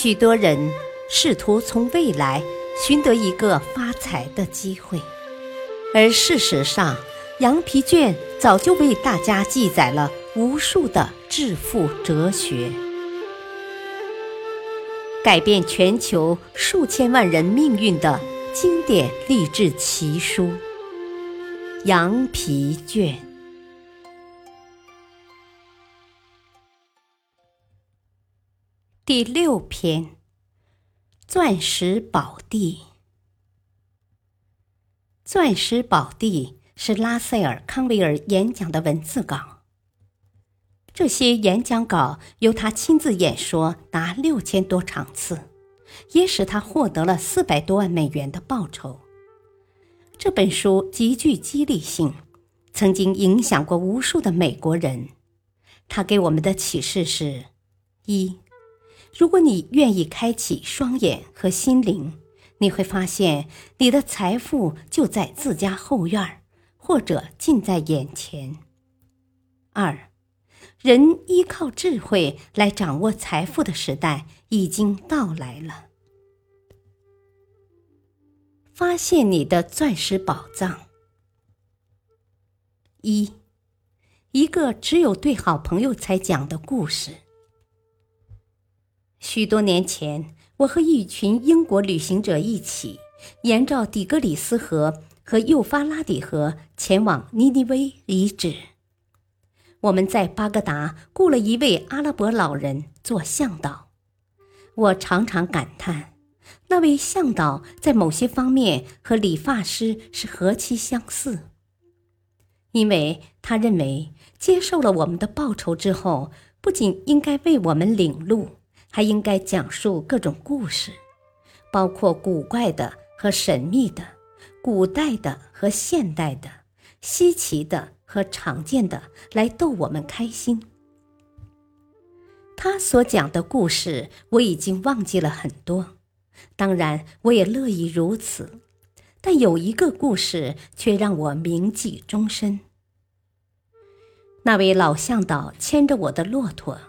许多人试图从未来寻得一个发财的机会，而事实上，羊皮卷早就为大家记载了无数的致富哲学，改变全球数千万人命运的经典励志奇书《羊皮卷》。第六篇：钻石宝地。钻石宝地是拉塞尔·康维尔演讲的文字稿。这些演讲稿由他亲自演说达六千多场次，也使他获得了四百多万美元的报酬。这本书极具激励性，曾经影响过无数的美国人。他给我们的启示是：一。如果你愿意开启双眼和心灵，你会发现你的财富就在自家后院或者近在眼前。二，人依靠智慧来掌握财富的时代已经到来了。发现你的钻石宝藏。一，一个只有对好朋友才讲的故事。许多年前，我和一群英国旅行者一起，沿着底格里斯河和幼发拉底河前往尼尼微遗址。我们在巴格达雇了一位阿拉伯老人做向导。我常常感叹，那位向导在某些方面和理发师是何其相似。因为他认为，接受了我们的报酬之后，不仅应该为我们领路。还应该讲述各种故事，包括古怪的和神秘的、古代的和现代的、稀奇的和常见的，来逗我们开心。他所讲的故事我已经忘记了很多，当然我也乐意如此。但有一个故事却让我铭记终身。那位老向导牵着我的骆驼。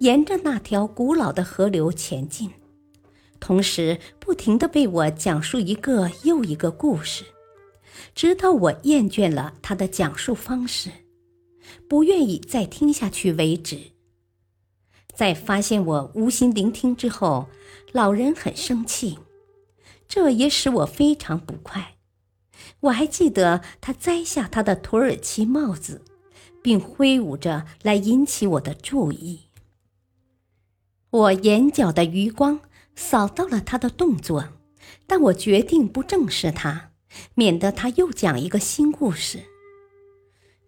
沿着那条古老的河流前进，同时不停地为我讲述一个又一个故事，直到我厌倦了他的讲述方式，不愿意再听下去为止。在发现我无心聆听之后，老人很生气，这也使我非常不快。我还记得他摘下他的土耳其帽子，并挥舞着来引起我的注意。我眼角的余光扫到了他的动作，但我决定不正视他，免得他又讲一个新故事。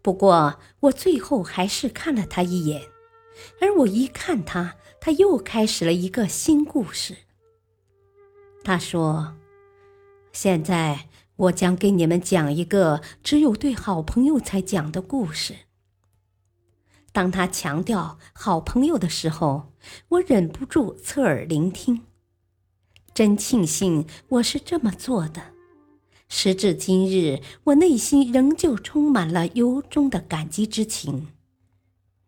不过，我最后还是看了他一眼，而我一看他，他又开始了一个新故事。他说：“现在我将给你们讲一个只有对好朋友才讲的故事。”当他强调好朋友的时候，我忍不住侧耳聆听。真庆幸我是这么做的。时至今日，我内心仍旧充满了由衷的感激之情，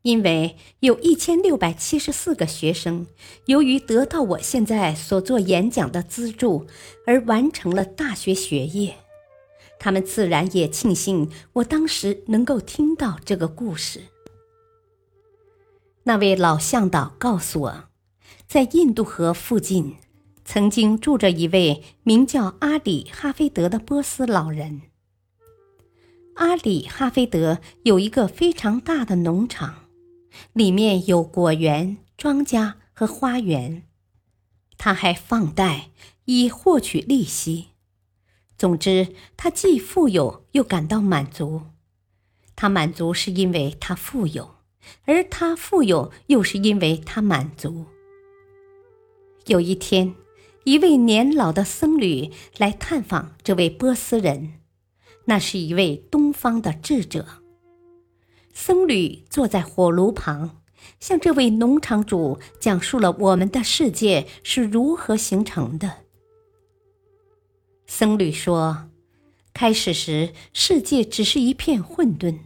因为有一千六百七十四个学生，由于得到我现在所做演讲的资助，而完成了大学学业。他们自然也庆幸我当时能够听到这个故事。那位老向导告诉我，在印度河附近，曾经住着一位名叫阿里哈菲德的波斯老人。阿里哈菲德有一个非常大的农场，里面有果园、庄稼和花园。他还放贷以获取利息。总之，他既富有又感到满足。他满足是因为他富有。而他富有，又是因为他满足。有一天，一位年老的僧侣来探访这位波斯人，那是一位东方的智者。僧侣坐在火炉旁，向这位农场主讲述了我们的世界是如何形成的。僧侣说：“开始时，世界只是一片混沌。”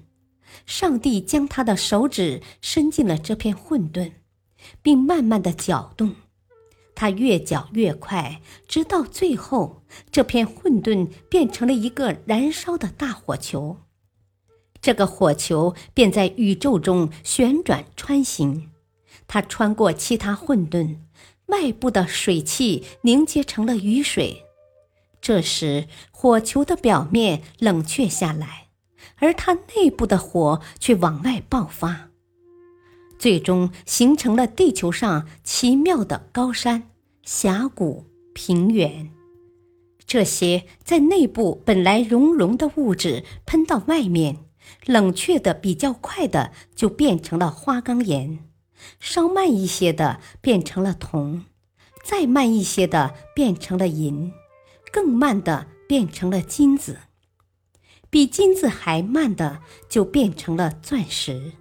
上帝将他的手指伸进了这片混沌，并慢慢的搅动。他越搅越快，直到最后，这片混沌变成了一个燃烧的大火球。这个火球便在宇宙中旋转穿行，它穿过其他混沌，外部的水汽凝结成了雨水。这时，火球的表面冷却下来，而它内部的火却往外爆发，最终形成了地球上奇妙的高山、峡谷、平原。这些在内部本来熔融的物质喷到外面。冷却的比较快的就变成了花岗岩，稍慢一些的变成了铜，再慢一些的变成了银，更慢的变成了金子，比金子还慢的就变成了钻石。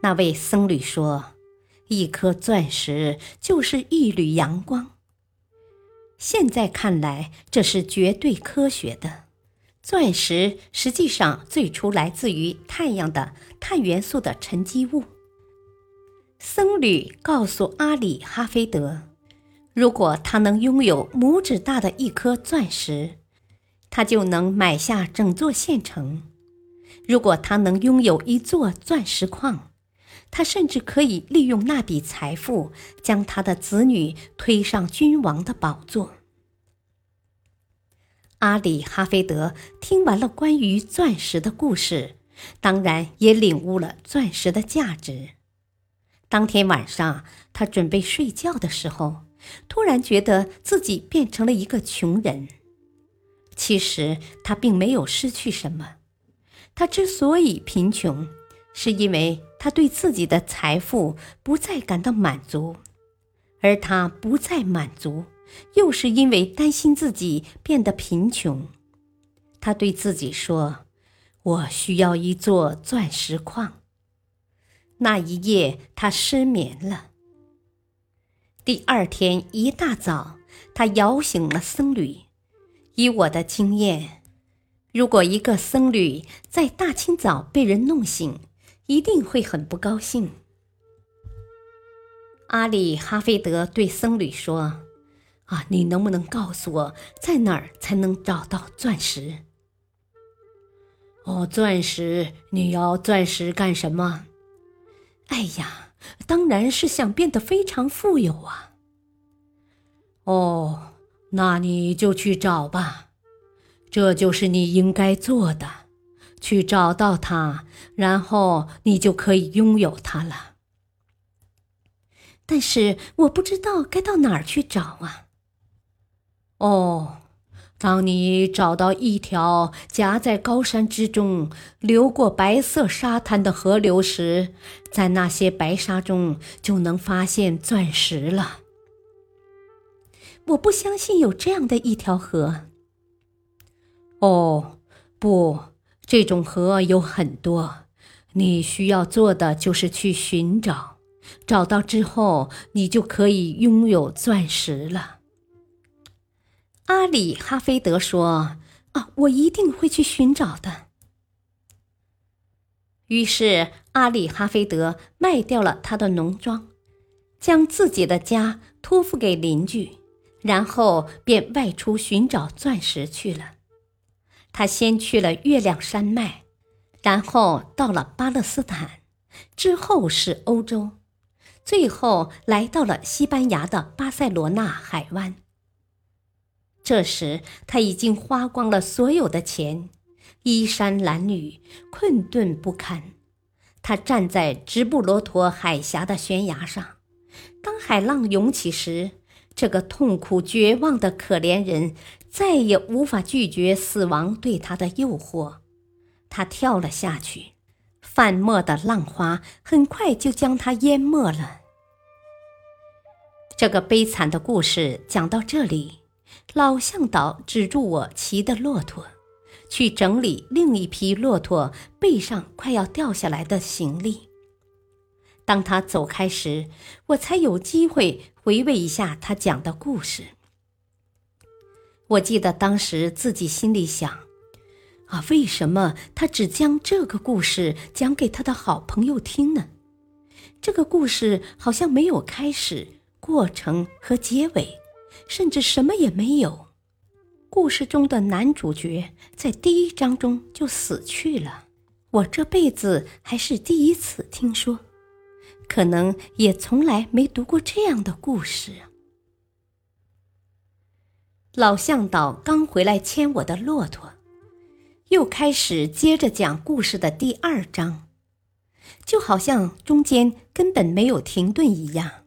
那位僧侣说：“一颗钻石就是一缕阳光。”现在看来，这是绝对科学的。钻石实际上最初来自于太阳的碳元素的沉积物。僧侣告诉阿里哈菲德，如果他能拥有拇指大的一颗钻石，他就能买下整座县城；如果他能拥有一座钻石矿，他甚至可以利用那笔财富将他的子女推上君王的宝座。阿里哈菲德听完了关于钻石的故事，当然也领悟了钻石的价值。当天晚上，他准备睡觉的时候，突然觉得自己变成了一个穷人。其实他并没有失去什么，他之所以贫穷，是因为他对自己的财富不再感到满足，而他不再满足。又是因为担心自己变得贫穷，他对自己说：“我需要一座钻石矿。”那一夜，他失眠了。第二天一大早，他摇醒了僧侣。以我的经验，如果一个僧侣在大清早被人弄醒，一定会很不高兴。阿里哈菲德对僧侣说。啊，你能不能告诉我，在哪儿才能找到钻石？哦，钻石，你要钻石干什么？哎呀，当然是想变得非常富有啊。哦，那你就去找吧，这就是你应该做的，去找到它，然后你就可以拥有它了。但是我不知道该到哪儿去找啊。哦，当你找到一条夹在高山之中、流过白色沙滩的河流时，在那些白沙中就能发现钻石了。我不相信有这样的一条河。哦，不，这种河有很多。你需要做的就是去寻找，找到之后，你就可以拥有钻石了。阿里哈菲德说：“啊，我一定会去寻找的。”于是，阿里哈菲德卖掉了他的农庄，将自己的家托付给邻居，然后便外出寻找钻石去了。他先去了月亮山脉，然后到了巴勒斯坦，之后是欧洲，最后来到了西班牙的巴塞罗那海湾。这时他已经花光了所有的钱，衣衫褴褛，困顿不堪。他站在直布罗陀海峡的悬崖上，当海浪涌起时，这个痛苦绝望的可怜人再也无法拒绝死亡对他的诱惑。他跳了下去，泛墨的浪花很快就将他淹没了。这个悲惨的故事讲到这里。老向导止住我骑的骆驼，去整理另一匹骆驼背上快要掉下来的行李。当他走开时，我才有机会回味一下他讲的故事。我记得当时自己心里想：啊，为什么他只将这个故事讲给他的好朋友听呢？这个故事好像没有开始，过程和结尾，甚至什么也没有。故事中的男主角在第一章中就死去了。我这辈子还是第一次听说，可能也从来没读过这样的故事。老向导刚回来牵我的骆驼，又开始接着讲故事的第二章，就好像中间根本没有停顿一样。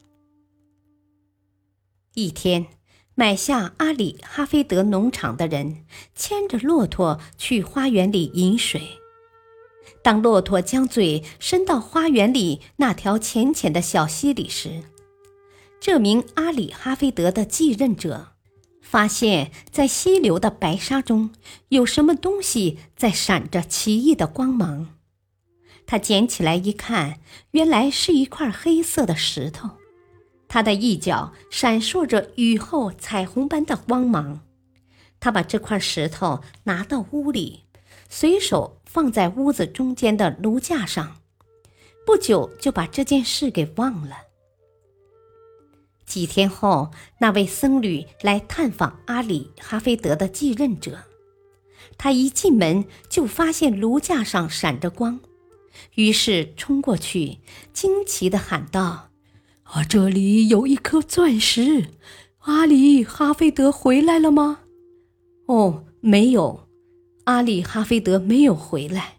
一天，买下阿里哈菲德农场的人牵着骆驼去花园里饮水。当骆驼将嘴伸到花园里那条浅浅的小溪里时，这名阿里哈菲德的继任者发现，在溪流的白沙中有什么东西在闪着奇异的光芒。他捡起来一看，原来是一块黑色的石头，它的一角闪烁着雨后彩虹般的光芒。他把这块石头拿到屋里，随手。放在屋子中间的炉架上，不久就把这件事给忘了。几天后，那位僧侣来探访阿里哈菲德的继任者，他一进门就发现炉架上闪着光，于是冲过去，惊奇地喊道：“啊，这里有一颗钻石！阿里哈菲德回来了吗？”“哦，没有。”阿里哈菲德没有回来，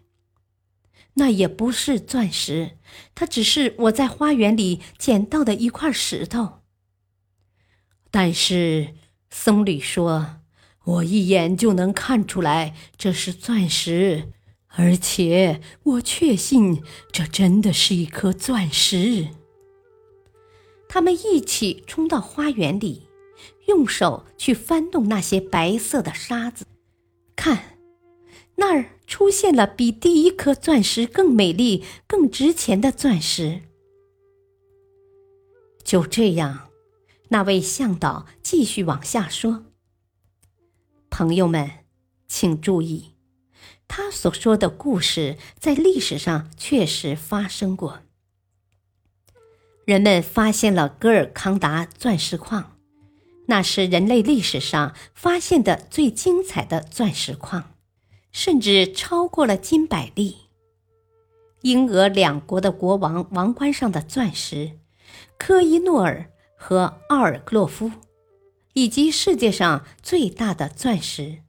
那也不是钻石，它只是我在花园里捡到的一块石头。但是僧侣说，我一眼就能看出来这是钻石，而且我确信这真的是一颗钻石。他们一起冲到花园里，用手去翻动那些白色的沙子，看。那儿出现了比第一颗钻石更美丽、更值钱的钻石。就这样，那位向导继续往下说：“朋友们，请注意，他所说的故事在历史上确实发生过。人们发现了戈尔康达钻石矿，那是人类历史上发现的最精彩的钻石矿。”甚至超过了金百利。英俄两国的国王王冠上的钻石，科伊诺尔和奥尔洛夫，以及世界上最大的钻石，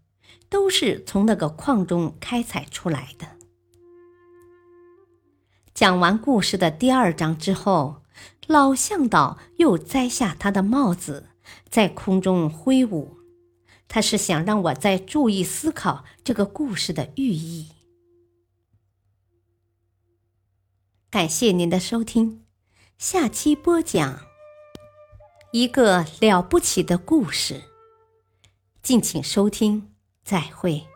都是从那个矿中开采出来的。讲完故事的第二章之后，老向导又摘下他的帽子，在空中挥舞。他是想让我再注意思考这个故事的寓意。感谢您的收听，下期播讲一个了不起的故事，敬请收听，再会。